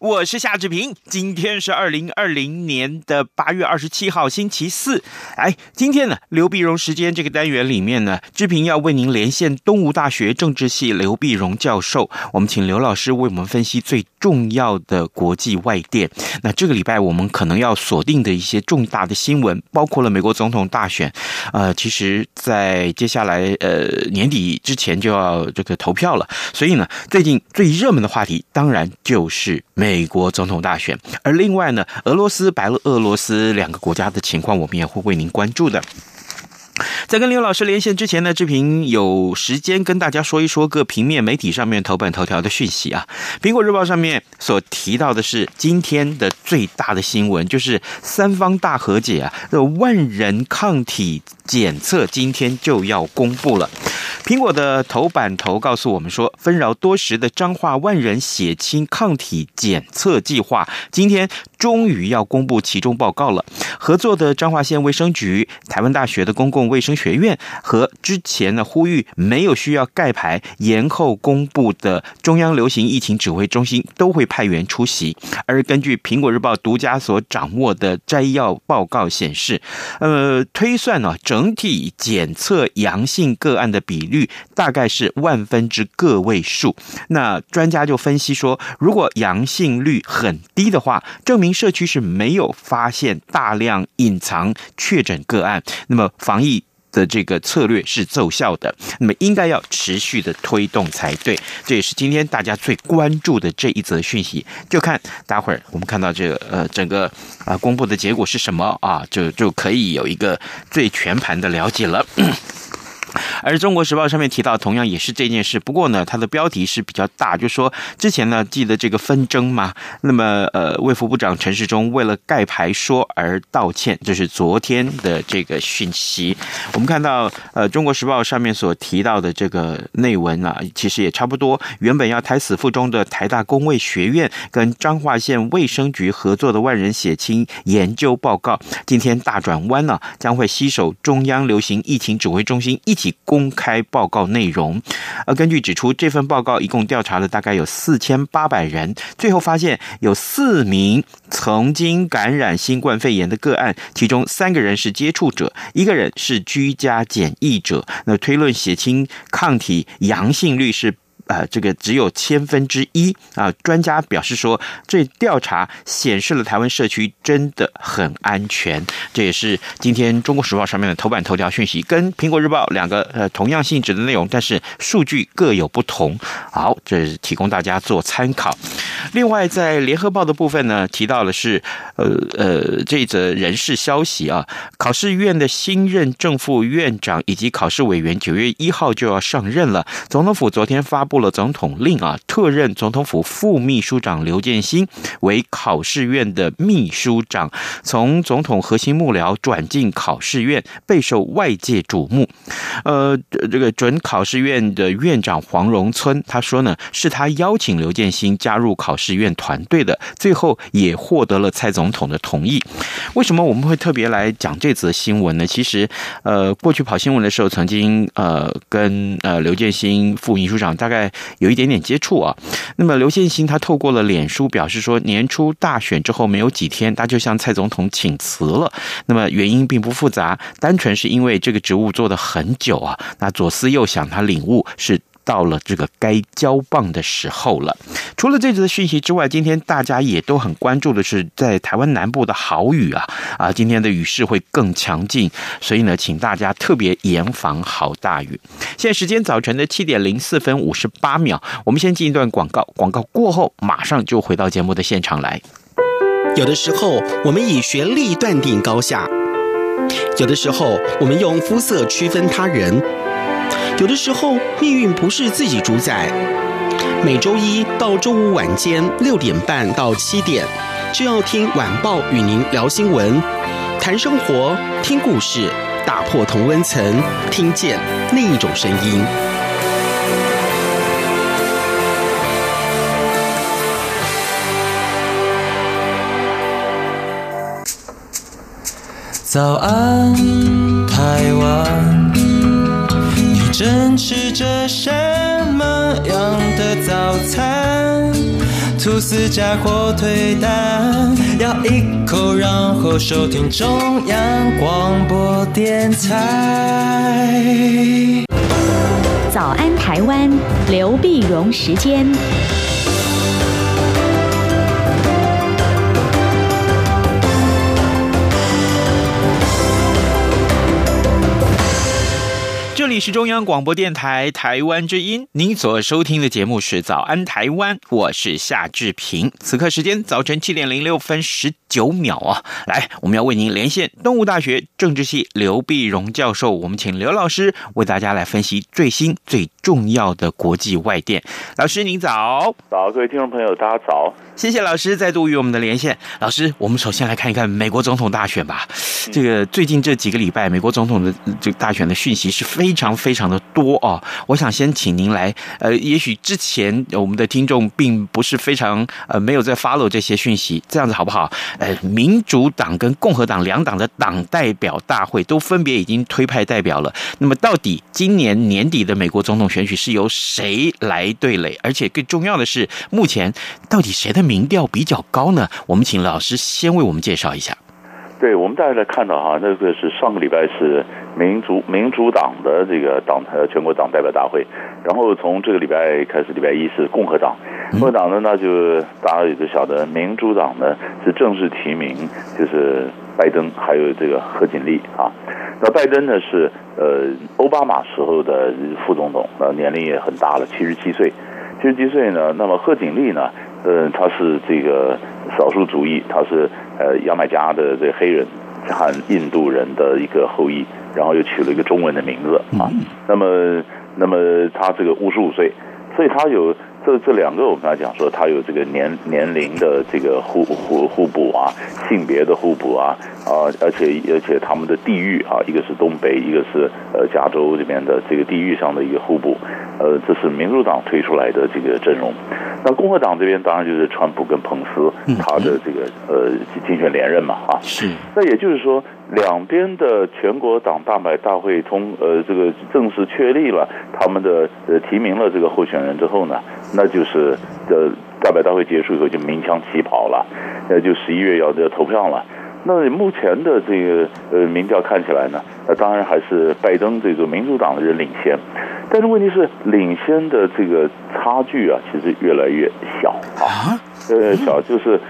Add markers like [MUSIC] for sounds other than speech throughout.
我是夏志平。今天是二零二零年的八月二十七号，星期四。哎，今天呢，刘必荣时间这个单元里面呢，志平要为您连线东吴大学政治系刘必荣教授。我们请刘老师为我们分析最重要的国际外电。那这个礼拜我们可能要锁定的一些重大的新闻，包括了美国总统大选。呃，其实，在接下来呃年底之前就要这个投票了，所以呢，最近最热门的话题当然。就是美美国总统大选，而另外呢，俄罗斯、白俄罗斯两个国家的情况，我们也会为您关注的。在跟刘老师连线之前呢，志平有时间跟大家说一说各平面媒体上面头版头条的讯息啊。苹果日报上面所提到的是今天的最大的新闻，就是三方大和解啊，这万人抗体检测今天就要公布了。苹果的头版头告诉我们说，纷扰多时的彰化万人血清抗体检测计划，今天终于要公布其中报告了。合作的彰化县卫生局、台湾大学的公共卫生学院和之前呢呼吁没有需要盖牌延后公布的中央流行疫情指挥中心，都会派员出席。而根据苹果日报独家所掌握的摘要报告显示，呃，推算呢整体检测阳性个案的比率大概是万分之个位数。那专家就分析说，如果阳性率很低的话，证明社区是没有发现大量隐藏确诊个案，那么防疫的这个策略是奏效的，那么应该要持续的推动才对。这也是今天大家最关注的这一则讯息。就看待会儿我们看到这个呃整个啊公布的结果是什么啊，就就可以有一个最全盘的了解了。而《中国时报》上面提到，同样也是这件事。不过呢，它的标题是比较大，就说之前呢，记得这个纷争嘛。那么，呃，卫福部长陈时中为了盖牌说而道歉，这是昨天的这个讯息。我们看到，呃，《中国时报》上面所提到的这个内文啊，其实也差不多。原本要胎死腹中的台大公卫学院跟彰化县卫生局合作的万人血清研究报告，今天大转弯了，将会携手中央流行疫情指挥中心一起。公开报告内容，而根据指出，这份报告一共调查了大概有四千八百人，最后发现有四名曾经感染新冠肺炎的个案，其中三个人是接触者，一个人是居家检疫者。那推论血清抗体阳性率是。呃，这个只有千分之一啊！专家表示说，这调查显示了台湾社区真的很安全。这也是今天《中国时报》上面的头版头条讯息，跟《苹果日报》两个呃同样性质的内容，但是数据各有不同。好，这是提供大家做参考。另外，在《联合报》的部分呢，提到的是呃呃这则人事消息啊，考试院的新任正副院长以及考试委员九月一号就要上任了。总统府昨天发布了总统令啊，特任总统府副秘书长刘建新为考试院的秘书长，从总统核心幕僚转进考试院，备受外界瞩目。呃，这个准考试院的院长黄荣村他说呢，是他邀请刘建新加入考试院团队的，最后也获得了蔡总统的同意。为什么我们会特别来讲这则新闻呢？其实，呃，过去跑新闻的时候，曾经呃跟呃刘建新副秘书长大概。有一点点接触啊，那么刘建新他透过了脸书表示说，年初大选之后没有几天，他就向蔡总统请辞了。那么原因并不复杂，单纯是因为这个职务做得很久啊，那左思右想，他领悟是。到了这个该交棒的时候了。除了这次的讯息之外，今天大家也都很关注的是，在台湾南部的豪雨啊啊，今天的雨势会更强劲，所以呢，请大家特别严防豪大雨。现在时间早晨的七点零四分五十八秒，我们先进一段广告，广告过后马上就回到节目的现场来。有的时候，我们以学历断定高下。有的时候，我们用肤色区分他人；有的时候，命运不是自己主宰。每周一到周五晚间六点半到七点，就要听晚报与您聊新闻、谈生活、听故事，打破同温层，听见另一种声音。早安，台湾，正吃着什么样的早餐？吐司加火腿蛋，咬一口，然后收听中央广播电台。早安，台湾，刘碧荣时间。里是中央广播电台台湾之音，您所收听的节目是《早安台湾》，我是夏志平。此刻时间早晨七点零六分十九秒啊，来，我们要为您连线东吴大学政治系刘碧荣教授，我们请刘老师为大家来分析最新最重要的国际外电。老师您早，早，各位听众朋友大家早，谢谢老师再度与我们的连线。老师，我们首先来看一看美国总统大选吧。这个最近这几个礼拜，美国总统的这个大选的讯息是非。非常非常的多哦，我想先请您来，呃，也许之前我们的听众并不是非常呃没有在 follow 这些讯息，这样子好不好？呃，民主党跟共和党两党的党代表大会都分别已经推派代表了。那么到底今年年底的美国总统选举是由谁来对垒？而且更重要的是，目前到底谁的民调比较高呢？我们请老师先为我们介绍一下。对，我们大家来看到哈，那个是上个礼拜是民主民主党的这个党呃全国党代表大会，然后从这个礼拜开始，礼拜一是共和党，共和党呢，那就大家也都晓得，民主党呢是正式提名就是拜登还有这个贺锦丽啊，那拜登呢是呃奥巴马时候的副总统，那年龄也很大了，七十七岁，七十七岁呢，那么贺锦丽呢？呃，他是这个少数族裔，他是呃牙买加的这个黑人和印度人的一个后裔，然后又取了一个中文的名字啊。那么，那么他这个五十五岁，所以他有。这这两个，我们刚才讲说，他有这个年年龄的这个互互互补啊，性别的互补啊，啊，而且而且他们的地域啊，一个是东北，一个是呃加州这边的这个地域上的一个互补，呃，这是民主党推出来的这个阵容。那共和党这边当然就是川普跟彭斯他的这个呃竞选连任嘛，啊，是。那也就是说。两边的全国党大买大会通呃这个正式确立了他们的呃提名了这个候选人之后呢，那就是的代表大会结束以后就鸣枪起跑了，呃就十一月要要投票了。那目前的这个呃民调看起来呢，那当然还是拜登这个民主党的人领先，但是问题是领先的这个差距啊，其实越来越小啊，呃小就是。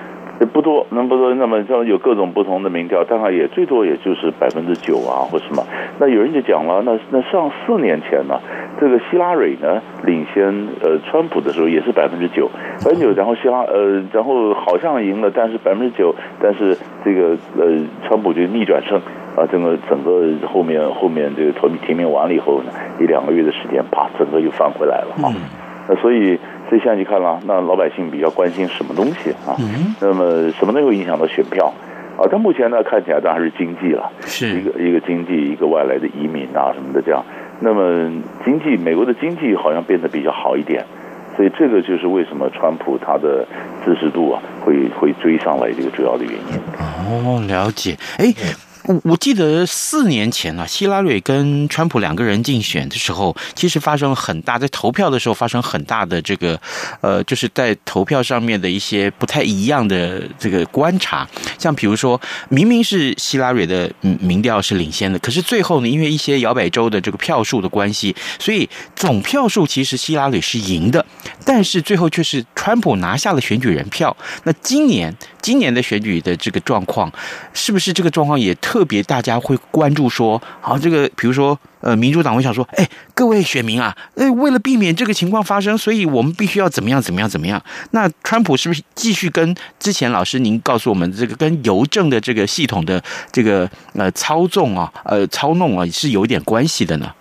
也不多，那不多，那么像有各种不同的民调，大概也最多也就是百分之九啊，或什么。那有人就讲了，那那上四年前呢，这个希拉蕊呢领先呃川普的时候也是百分之九，百分之九，然后希拉呃然后好像赢了，但是百分之九，但是这个呃川普就逆转胜啊，整个整个后面后面这个提提名完了以后呢，一两个月的时间，啪，整个又翻回来了啊。那所以。所以现在你看了，那老百姓比较关心什么东西啊？嗯、那么什么能够影响到选票啊？但目前呢，看起来当然是经济了，是一个一个经济，一个外来的移民啊什么的这样。那么经济，美国的经济好像变得比较好一点，所以这个就是为什么川普他的支持度啊会会追上来这个主要的原因。哦，了解。哎。我记得四年前、啊，希拉蕊跟川普两个人竞选的时候，其实发生了很大，在投票的时候发生很大的这个，呃，就是在投票上面的一些不太一样的这个观察。像比如说，明明是希拉蕊的民调是领先的，可是最后呢，因为一些摇摆州的这个票数的关系，所以总票数其实希拉蕊是赢的，但是最后却是川普拿下了选举人票。那今年今年的选举的这个状况，是不是这个状况也特特别大家会关注说，好，这个比如说呃，民主党会想说，哎，各位选民啊，哎，为了避免这个情况发生，所以我们必须要怎么样怎么样怎么样。那川普是不是继续跟之前老师您告诉我们这个跟邮政的这个系统的这个呃操纵啊，呃操弄啊，是有点关系的呢？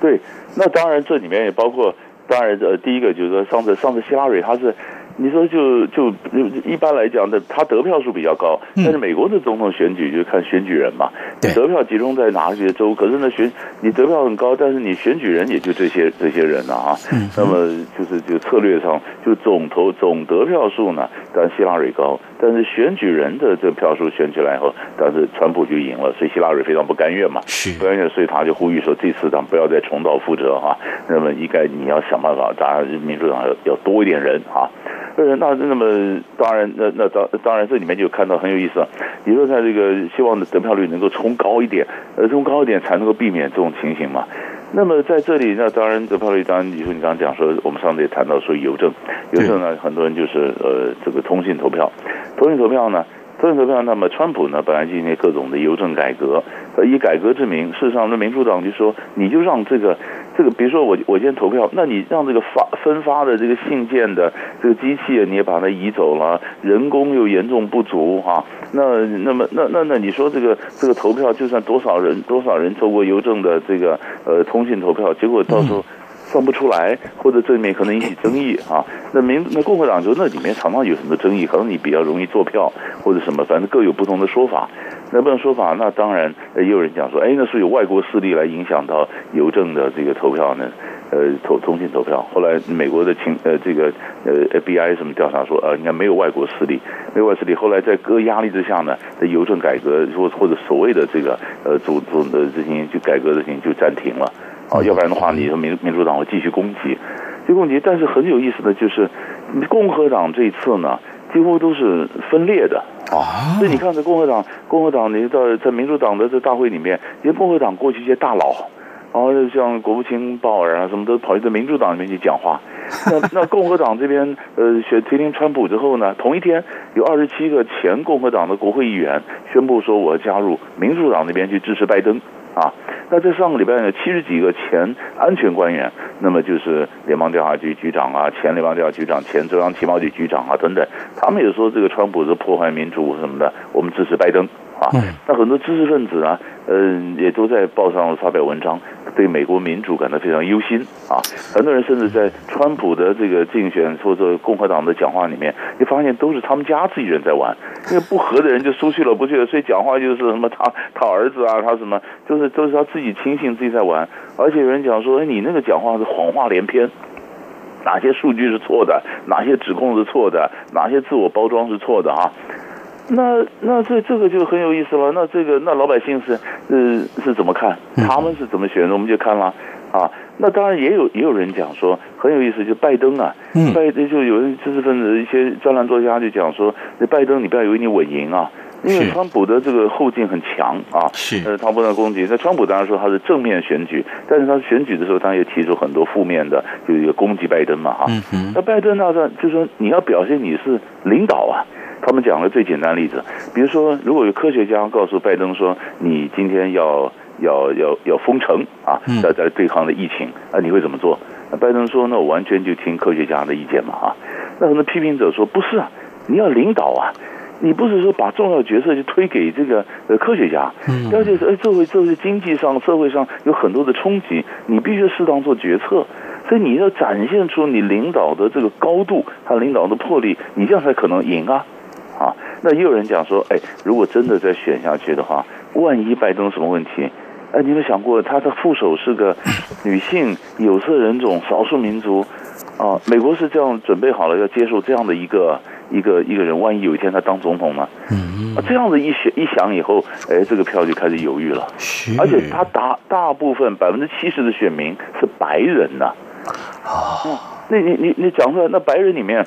对，那当然这里面也包括，当然呃，第一个就是说上次上次希拉蕊他是。你说就就一般来讲的，他得票数比较高，但是美国的总统选举就是看选举人嘛，你得票集中在哪些州？可是呢，选你得票很高，但是你选举人也就这些这些人了啊。那么就是就策略上，就总投总得票数呢，但希拉里高，但是选举人的这个票数选起来以后，但是川普就赢了，所以希拉里非常不甘愿嘛，不甘愿，所以他就呼吁说，这次他不要再重蹈覆辙哈。那么应该你要想办法，大家民主党要要多一点人啊。呃，那那么当然，那那当当然，这里面就看到很有意思啊。你说在这个希望的得票率能够冲高一点，呃，冲高一点才能够避免这种情形嘛。那么在这里，那当然得票率，当然你说你刚刚讲说，我们上次也谈到说邮政，邮政呢，很多人就是呃这个通信投票，通信投票呢。通信投票，那么川普呢，本来进行各种的邮政改革，呃以改革之名，事实上，那民主党就说，你就让这个这个，比如说我我今天投票，那你让这个发分发的这个信件的这个机器，你也把它移走了，人工又严重不足哈，那那么那那那你说这个这个投票，就算多少人多少人透过邮政的这个呃通信投票，结果到时候。算不出来，或者这里面可能引起争议啊。那民那共和党就那里面常常有什么争议，可能你比较容易做票或者什么，反正各有不同的说法。那不能说法，那当然也有人讲说，哎，那是有外国势力来影响到邮政的这个投票呢，呃，投通信投票。后来美国的情呃这个呃 FBI 什么调查说，呃，应该没有外国势力，没有外势力。后来在各压力之下呢，在邮政改革或或者所谓的这个呃组组的这些就改革的事情就暂停了。啊，要不然的话，你说民民主党会继续攻击，继续攻击。但是很有意思的就是，共和党这一次呢，几乎都是分裂的啊。所以你看，这共和党，共和党你在在民主党的这大会里面，因为共和党过去一些大佬，然后像国务卿鲍尔啊，什么都跑去在民主党里面去讲话。那 [LAUGHS] 那共和党这边，呃，选提名川普之后呢，同一天有二十七个前共和党的国会议员宣布说，我加入民主党那边去支持拜登。啊，那这上个礼拜呢，七十几个前安全官员，那么就是联邦调查局局长啊，前联邦调查局长、前中央情报局局长啊等等，他们也说这个川普是破坏民主什么的，我们支持拜登。啊，那很多知识分子呢，嗯，也都在报上发表文章，对美国民主感到非常忧心啊。很多人甚至在川普的这个竞选或者共和党的讲话里面，你发现都是他们家自己人在玩，因为不和的人就出去了，不去了，所以讲话就是什么他 [LAUGHS] 他儿子啊，他什么，就是都是他自己亲信自己在玩。而且有人讲说，哎，你那个讲话是谎话连篇，哪些数据是错的，哪些指控是错的，哪些自我包装是错的啊。那那这这个就很有意思了。那这个那老百姓是呃是怎么看？他们是怎么选的？我们就看了啊。那当然也有也有人讲说很有意思，就拜登啊，拜登就有人知识分子一些专栏作家就讲说，那拜登你不要以为你稳赢啊，因为川普的这个后劲很强啊。是呃，他不能攻击。那川普当然说他是正面选举，但是他选举的时候，他也提出很多负面的，就一个攻击拜登嘛哈。那拜登那就说你要表现你是领导啊。他们讲了最简单的例子，比如说，如果有科学家告诉拜登说，你今天要要要要封城啊，在在对抗的疫情啊，你会怎么做？拜登说，那我完全就听科学家的意见嘛啊。那很多批评者说，不是啊，你要领导啊，你不是说把重要角色就推给这个呃科学家，要就是哎，这会这会经济上社会上有很多的冲击，你必须适当做决策，所以你要展现出你领导的这个高度和领导的魄力，你这样才可能赢啊。啊，那也有人讲说，哎，如果真的再选下去的话，万一拜登什么问题？哎，你有没有想过他的副手是个女性、有色人种、少数民族？啊，美国是这样准备好了要接受这样的一个一个一个人，万一有一天他当总统呢？嗯，啊，这样子一想一想以后，哎，这个票就开始犹豫了。而且他大大部分百分之七十的选民是白人呐。啊，那你你你讲出来，那白人里面。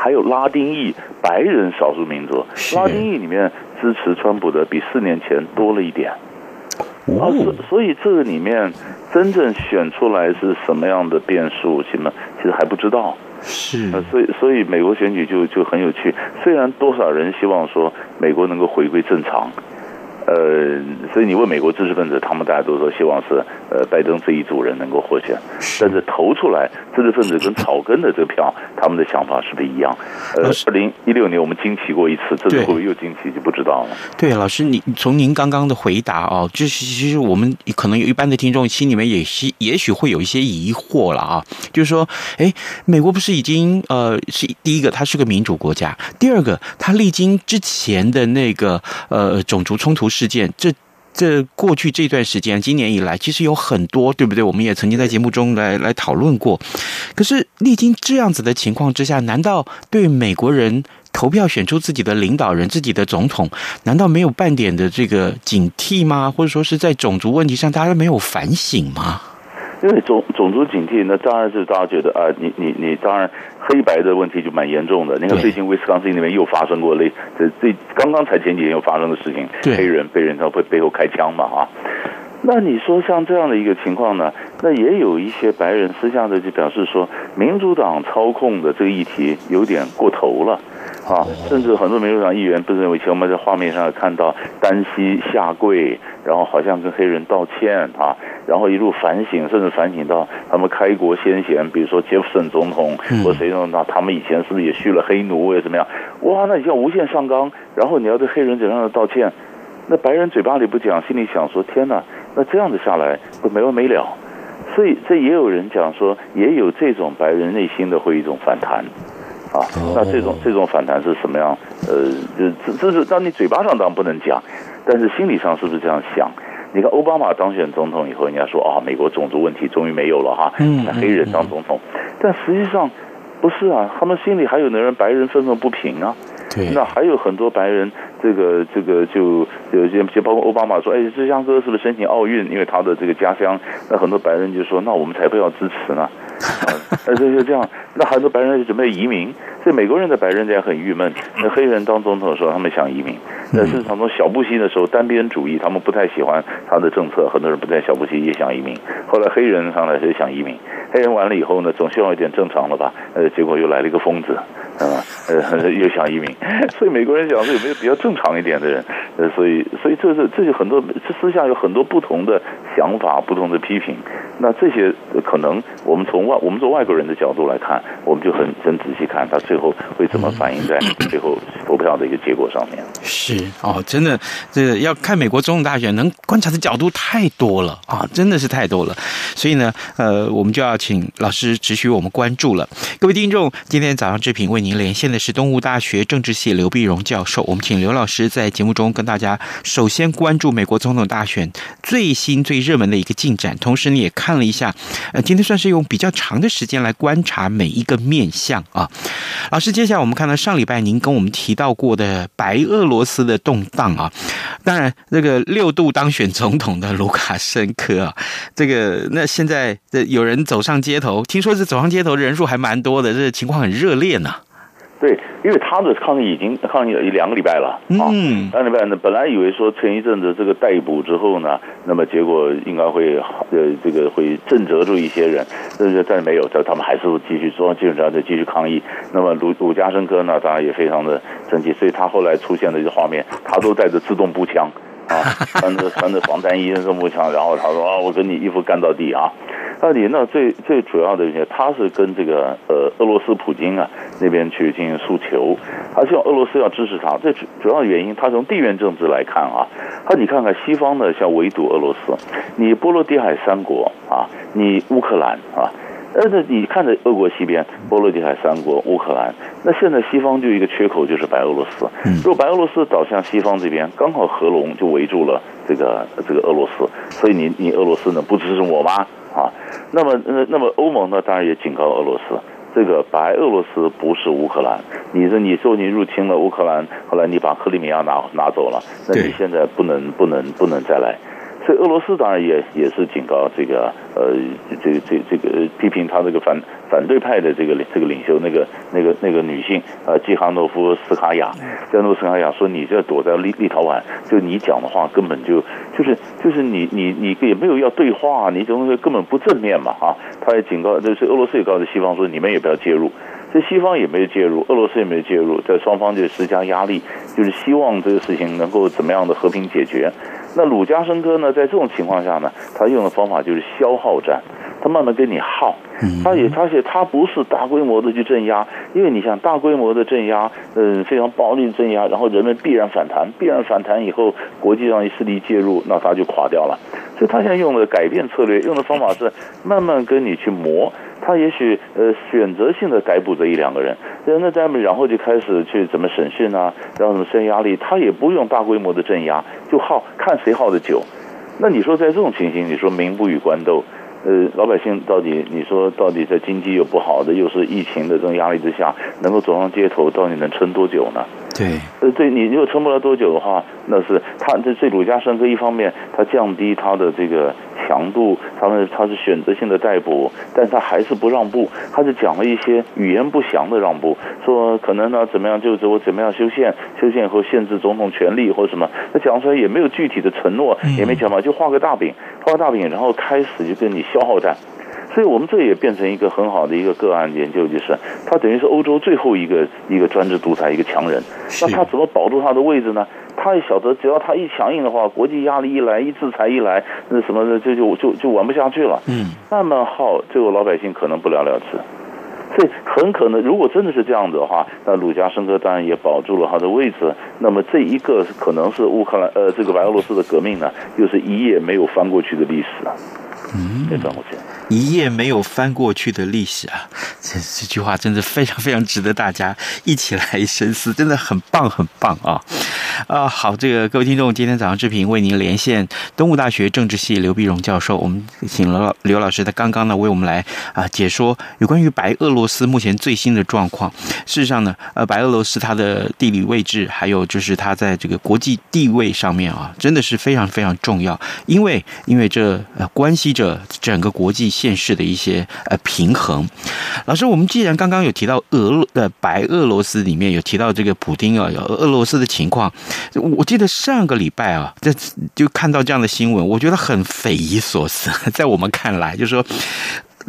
还有拉丁裔白人少数民族，拉丁裔里面支持川普的比四年前多了一点，啊，所所以这个里面真正选出来是什么样的变数，其实其实还不知道。是，所以所以美国选举就就很有趣。虽然多少人希望说美国能够回归正常，呃，所以你问美国知识分子，他们大家都说希望是呃拜登这一组人能够获选，但是投出来知识分子跟草根的这个票，他们的想法是不是一样？呃，二零一六年我们惊奇过一次，这次会不会又惊奇就不知道了。对，老师，你从您刚刚的回答哦，就是其实我们可能有一般的听众心里面也是也许会有一些疑惑了啊，就是说，哎，美国不是已经呃是第一个，它是个民主国家，第二个，它历经之前的那个呃种族冲突事件，这这过去这段时间，今年以来，其实有很多，对不对？我们也曾经在节目中来来讨论过。可是历经这样子的情况之下，难道对美国人投票选出自己的领导人、自己的总统，难道没有半点的这个警惕吗？或者说是在种族问题上，大家没有反省吗？因为种种族警惕，那当然是大家觉得啊，你你你，当然黑白的问题就蛮严重的。你看最近威斯康星那边又发生过类，这这刚刚才前几天又发生的事情，黑人被人在背背后开枪嘛啊。那你说像这样的一个情况呢？那也有一些白人私下的就表示说，民主党操控的这个议题有点过头了。啊，甚至很多民主党议员不是认为，以前我们在画面上看到单膝下跪，然后好像跟黑人道歉啊，然后一路反省，甚至反省到他们开国先贤，比如说杰弗逊总统或谁总统他们以前是不是也蓄了黑奴，或者怎么样？哇，那你叫无限上纲，然后你要对黑人怎样的道歉？那白人嘴巴里不讲，心里想说天哪，那这样子下来不没完没了。所以这也有人讲说，也有这种白人内心的会一种反弹。啊，那这种这种反弹是什么样？呃，这这是当你嘴巴上当然不能讲，但是心理上是不是这样想？你看奥巴马当选总统以后，人家说啊，美国种族问题终于没有了哈，那黑人当总统，但实际上不是啊，他们心里还有的人白人愤愤不平啊。对，那还有很多白人，这个这个就有些就包括奥巴马说，哎，芝加哥是不是申请奥运？因为他的这个家乡，那很多白人就说，那我们才不要支持呢。啊，[LAUGHS] 那就就这样，那很多白人就准备移民。所以美国人的白人也很郁闷。那黑人当总统的时候，他们想移民。那事实上从小布希的时候，单边主义，他们不太喜欢他的政策，很多人不太小布希也想移民。后来黑人上来也想移民，黑人完了以后呢，总希望有点正常了吧？呃，结果又来了一个疯子，啊，呃，[LAUGHS] 又想移民。[LAUGHS] 所以美国人讲说有没有比较正常一点的人？呃，所以所以这是这就很多这私下有很多不同的想法，不同的批评。那这些可能我们从外我们做外国人的角度来看，我们就很很仔细看他最后会怎么反映在 [COUGHS] 最后投票的一个结果上面。是哦，真的这个要看美国总统大选，能观察的角度太多了啊，真的是太多了。所以呢，呃，我们就要请老师持续我们关注了。各位听众，今天早上志平为您连线的是东吴大学政治系刘碧荣教授，我们请刘老老师在节目中跟大家首先关注美国总统大选最新最热门的一个进展，同时你也看。了一下，呃，今天算是用比较长的时间来观察每一个面相啊。老师，接下来我们看到上礼拜您跟我们提到过的白俄罗斯的动荡啊，当然这个六度当选总统的卢卡申科啊，这个那现在这有人走上街头，听说是走上街头的人数还蛮多的，这情况很热烈呢。对，因为他的抗议已经抗议了一两个礼拜了啊，两个礼拜呢，本来以为说前一阵子这个逮捕之后呢，那么结果应该会呃这个会震慑住一些人，但是但是没有，他们还是继续说，基本上在继续抗议。那么鲁鲁加申科呢，当然也非常的生气，所以他后来出现的一个画面，他都带着自动步枪啊，穿着穿着防弹衣、自动步枪，然后他说啊，我跟你一夫干到底啊。那你那最最主要的一些，他是跟这个呃俄罗斯普京啊那边去进行诉求，他希望俄罗斯要支持他。最主主要的原因，他从地缘政治来看啊，他你看看西方的像围堵俄罗斯，你波罗的海三国啊，你乌克兰啊，但是你看着俄国西边波罗的海三国乌克兰，那现在西方就一个缺口就是白俄罗斯。如果白俄罗斯倒向西方这边，刚好合龙就围住了这个这个俄罗斯，所以你你俄罗斯呢不支持我吗？啊，那么那那么欧盟呢，当然也警告俄罗斯，这个白俄罗斯不是乌克兰。你说你说你入侵了乌克兰，后来你把克里米亚拿拿走了，那你现在不能不能不能再来。所以俄罗斯当然也也是警告这个呃这个这这个批评他这个反反对派的这个这个领袖那个那个那个女性呃季哈诺夫斯卡娅，季哈诺夫斯卡娅说，你这躲在立立陶宛，就你讲的话根本就就是就是你你你也没有要对话，你怎么会根本不正面嘛啊？他也警告，就是俄罗斯也告诉西方说，你们也不要介入。这西方也没有介入，俄罗斯也没有介入，在双方就施加压力，就是希望这个事情能够怎么样的和平解决。那鲁加申科呢，在这种情况下呢，他用的方法就是消耗战，他慢慢跟你耗，他也而且他不是大规模的去镇压，因为你想大规模的镇压，嗯，非常暴力的镇压，然后人们必然反弹，必然反弹以后，国际上一势力介入，那他就垮掉了。所以他现在用的改变策略，用的方法是慢慢跟你去磨。他也许呃选择性的逮捕这一两个人，那在然后就开始去怎么审讯啊，然后怎么施压力，他也不用大规模的镇压，就耗看谁耗的久。那你说在这种情形，你说民不与官斗，呃，老百姓到底你说到底在经济又不好的，又是疫情的这种压力之下，能够走上街头，到底能撑多久呢？对，呃，对你如果撑不了多久的话，那是他这这鲁加申科一方面，他降低他的这个。强度，他们他是选择性的逮捕，但他还是不让步，他是讲了一些语言不详的让步，说可能呢怎么样，就是我怎么样修宪，修宪以后限制总统权力或什么，他讲出来也没有具体的承诺，也没讲嘛，就画个大饼，画个大饼，然后开始就跟你消耗战，所以我们这也变成一个很好的一个个案研究，就是他等于是欧洲最后一个一个专制独裁一个强人，那他怎么保住他的位置呢？他也晓得，只要他一强硬的话，国际压力一来，一制裁一来，那什么的就就就就玩不下去了。嗯，慢慢耗，最后老百姓可能不了了之。所以很可能，如果真的是这样子的话，那鲁加申科当然也保住了他的位置。那么这一个可能是乌克兰呃这个白俄罗斯的革命呢，又是一夜没有翻过去的历史啊。嗯，没翻过去。一页没有翻过去的历史啊，这这句话真的非常非常值得大家一起来深思，真的很棒很棒啊！啊，好，这个各位听众，今天早上志平为您连线东吴大学政治系刘碧荣教授，我们请了刘老师，他刚刚呢为我们来啊解说有关于白俄罗斯目前最新的状况。事实上呢，呃，白俄罗斯它的地理位置，还有就是它在这个国际地位上面啊，真的是非常非常重要，因为因为这呃关系着整个国际。现实的一些呃平衡，老师，我们既然刚刚有提到俄呃白俄罗斯里面有提到这个普丁啊，有俄罗斯的情况，我记得上个礼拜啊，这就看到这样的新闻，我觉得很匪夷所思。[LAUGHS] 在我们看来，就是说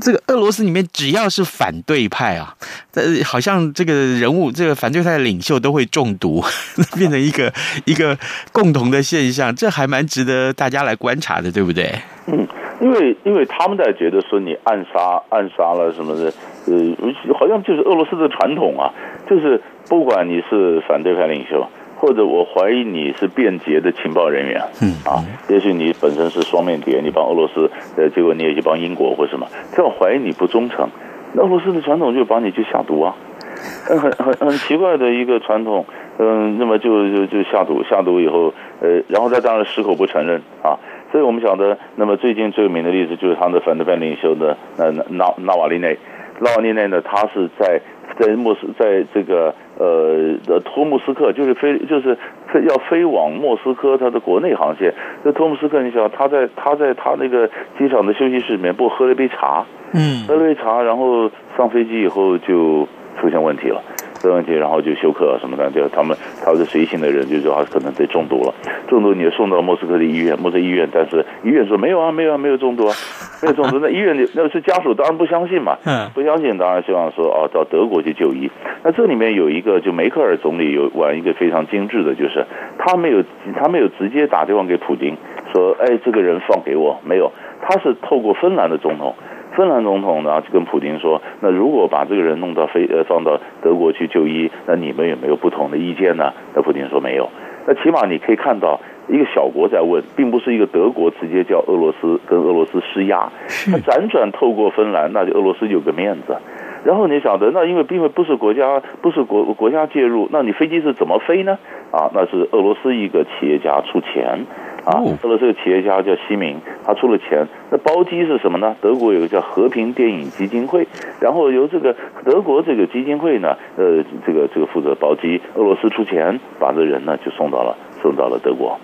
这个俄罗斯里面只要是反对派啊，呃，好像这个人物，这个反对派的领袖都会中毒，[LAUGHS] 变成一个一个共同的现象，这还蛮值得大家来观察的，对不对？嗯。因为因为他们在觉得说你暗杀暗杀了什么的，呃，好像就是俄罗斯的传统啊，就是不管你是反对派领袖，或者我怀疑你是便捷的情报人员，嗯啊，也许你本身是双面谍，你帮俄罗斯，呃，结果你也去帮英国或什么，这样怀疑你不忠诚，那俄罗斯的传统就把你去下毒啊，[LAUGHS] 很很很很奇怪的一个传统，嗯，那么就就就下毒，下毒以后，呃，然后再当然矢口不承认啊。所以我们晓得，那么最近最有名的例子就是他们的反对派领袖的那那纳纳瓦利内，纳瓦利内呢，他是在在莫斯在这个呃托木斯克，就是飞就是飞要飞往莫斯科它的国内航线。这托木斯克，你晓得他在他在他那个机场的休息室里面，不喝了一杯茶，嗯，喝了一杯茶，然后上飞机以后就出现问题了。这问题，然后就休克什么的，就他们他是随行的人就说他可能被中毒了，中毒你就送到莫斯科的医院，莫斯科医院，但是医院说没有啊，没有啊，没有中毒啊，[LAUGHS] 没有中毒。那医院里那是家属当然不相信嘛，不相信当然希望说哦到德国去就医。那这里面有一个就梅克尔总理有玩一个非常精致的，就是他没有他没有直接打电话给普京说哎这个人放给我，没有，他是透过芬兰的总统。芬兰总统呢就跟普京说：“那如果把这个人弄到非呃放到德国去就医，那你们有没有不同的意见呢？”那普京说没有。那起码你可以看到一个小国在问，并不是一个德国直接叫俄罗斯跟俄罗斯施压，他辗转透过芬兰，那就俄罗斯有个面子。然后你晓得，那因为因为不是国家不是国国家介入，那你飞机是怎么飞呢？啊，那是俄罗斯一个企业家出钱。啊，俄罗斯这个企业家叫西明，他出了钱。那包机是什么呢？德国有个叫和平电影基金会，然后由这个德国这个基金会呢，呃，这个这个负责包机，俄罗斯出钱把这人呢就送到了送到了德国，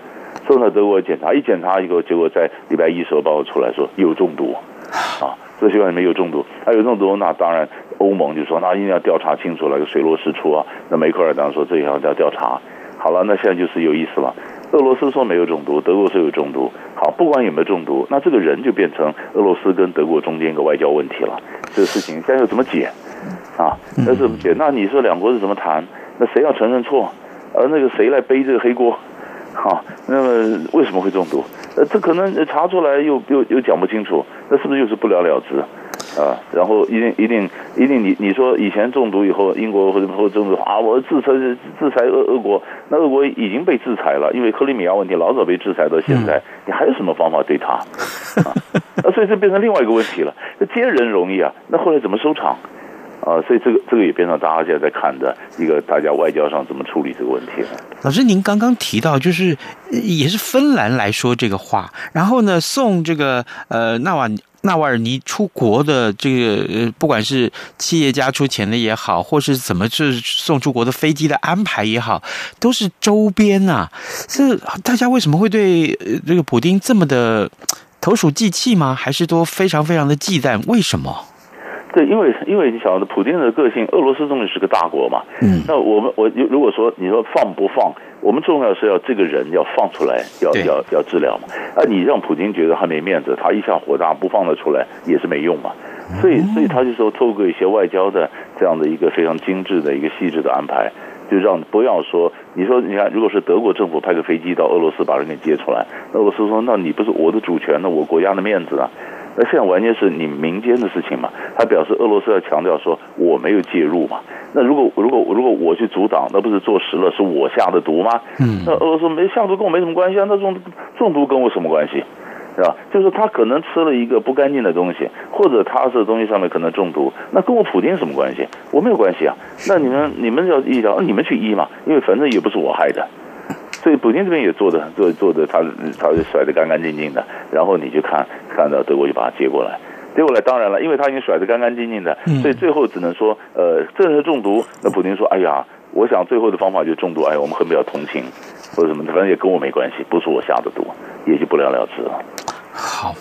送到德国检查，一检查以后，结果在礼拜一时候报告出来说有中毒，啊，这血管里面有中毒，他有中毒，那当然欧盟就说那一定要调查清楚了，个水落石出啊。那梅克尔当时说这要要调查，好了，那现在就是有意思了。俄罗斯说没有中毒，德国说有中毒。好，不管有没有中毒，那这个人就变成俄罗斯跟德国中间一个外交问题了。这个事情现在要怎么解？啊，那怎么解？那你说两国是怎么谈？那谁要承认错？而那个谁来背这个黑锅？好，那么为什么会中毒？呃，这可能查出来又又又讲不清楚，那是不是又是不了了之？啊，然后一定一定一定你，你你说以前中毒以后，英国或者或者中毒啊，我制裁制裁俄俄国，那俄国已经被制裁了，因为克里米亚问题老早被制裁到现在，你还有什么方法对他？啊，那所以这变成另外一个问题了。那接人容易啊，那后来怎么收场？啊，所以这个这个也变成大家现在在看的一个大家外交上怎么处理这个问题了。老师，您刚刚提到就是也是芬兰来说这个话，然后呢送这个呃纳瓦纳瓦尔尼出国的这个呃不管是企业家出钱的也好，或是怎么是送出国的飞机的安排也好，都是周边啊。是大家为什么会对这个普丁这么的投鼠忌器吗？还是都非常非常的忌惮？为什么？对，因为因为你晓得普丁的个性，俄罗斯终究是个大国嘛。嗯。那我们我如果说你说放不放，我们重要是要这个人要放出来，要要要治疗嘛。啊，你让普京觉得他没面子，他一下火大不放得出来也是没用嘛。所以所以他就说透过一些外交的这样的一个非常精致的一个细致的安排，就让不要说你说你看，如果是德国政府派个飞机到俄罗斯把人给接出来，那俄罗斯说那你不是我的主权，呢我国家的面子啊。那现在完全是你民间的事情嘛？他表示俄罗斯要强调说我没有介入嘛？那如果如果如果我去阻挡，那不是坐实了是我下的毒吗？嗯，那俄罗斯没下毒跟我没什么关系啊？那中中毒跟我什么关系？是吧？就是他可能吃了一个不干净的东西，或者他这东西上面可能中毒，那跟我普京什么关系？我没有关系啊。那你们你们要医疗，你们去医嘛，因为反正也不是我害的。所以普京这边也做的做做的，他他就甩得干干净净的，然后你就看看到德国就把他接过来，接过来当然了，因为他已经甩得干干净净的，所以最后只能说，呃，这是中毒。那普京说，哎呀，我想最后的方法就是中毒，哎，我们很比较同情或者什么，反正也跟我没关系，不是我下的毒，也就不了了之了。好，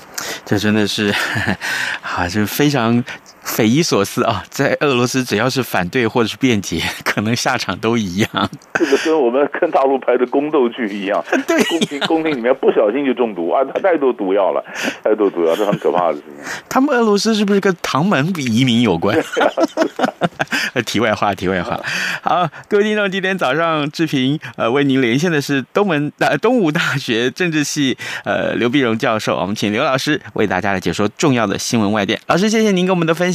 这真的是，[LAUGHS] 啊，就非常。匪夷所思啊！在俄罗斯，只要是反对或者是辩解，可能下场都一样。[LAUGHS] 这个跟我们跟大陆拍的宫斗剧一样，对，宫廷宫廷里面不小心就中毒啊！他太多毒药了，太多毒药，这很可怕的事情。[LAUGHS] 他们俄罗斯是不是跟唐门移民有关？[LAUGHS] 题外话，题外话。好，各位听众，今天早上志平呃为您连线的是东门呃东吴大学政治系呃刘碧荣教授，我们请刘老师为大家来解说重要的新闻外电。老师，谢谢您给我们的分享。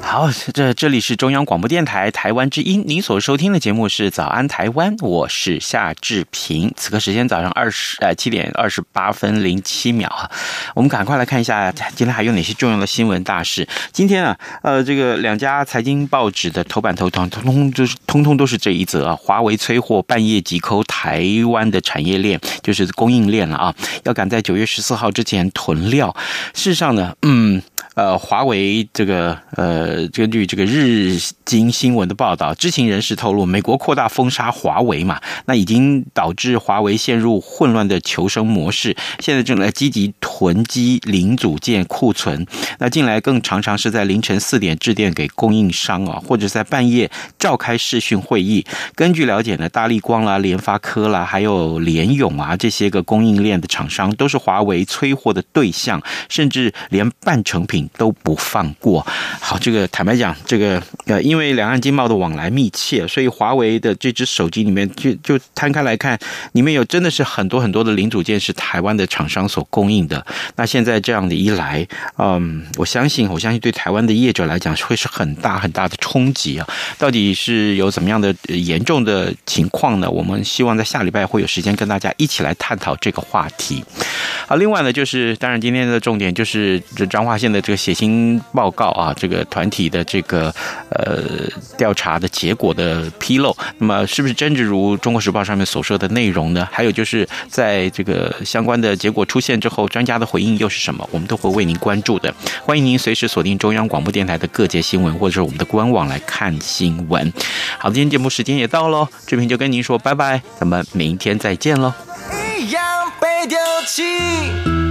好，这这里是中央广播电台台湾之音，您所收听的节目是《早安台湾》，我是夏志平。此刻时间早上二十呃七点二十八分零七秒啊，我们赶快来看一下今天还有哪些重要的新闻大事。今天啊，呃，这个两家财经报纸的头版头条通通就是通通都是这一则啊，华为催货半夜急扣台湾的产业链，就是供应链了啊，要赶在九月十四号之前囤料。事实上呢，嗯。呃，华为这个呃，根据这个日经新闻的报道，知情人士透露，美国扩大封杀华为嘛，那已经导致华为陷入混乱的求生模式，现在正在积极囤积零组件库存。那近来更常常是在凌晨四点致电给供应商啊，或者在半夜召开视讯会议。根据了解呢，大立光啦、联发科啦，还有联咏啊这些个供应链的厂商，都是华为催货的对象，甚至连半成品。都不放过。好，这个坦白讲，这个呃，因为两岸经贸的往来密切，所以华为的这只手机里面就就摊开来看，里面有真的是很多很多的零组件是台湾的厂商所供应的。那现在这样的一来，嗯，我相信，我相信对台湾的业者来讲会是很大很大的冲击啊，到底是有怎么样的严重的情况呢？我们希望在下礼拜会有时间跟大家一起来探讨这个话题。好，另外呢，就是当然今天的重点就是这彰化县的这血腥报告啊，这个团体的这个呃调查的结果的披露，那么是不是真的如《中国时报》上面所说的内容呢？还有就是在这个相关的结果出现之后，专家的回应又是什么？我们都会为您关注的。欢迎您随时锁定中央广播电台的各节新闻，或者是我们的官网来看新闻。好，今天节目时间也到喽，志平就跟您说拜拜，咱们明天再见喽。一样被丢弃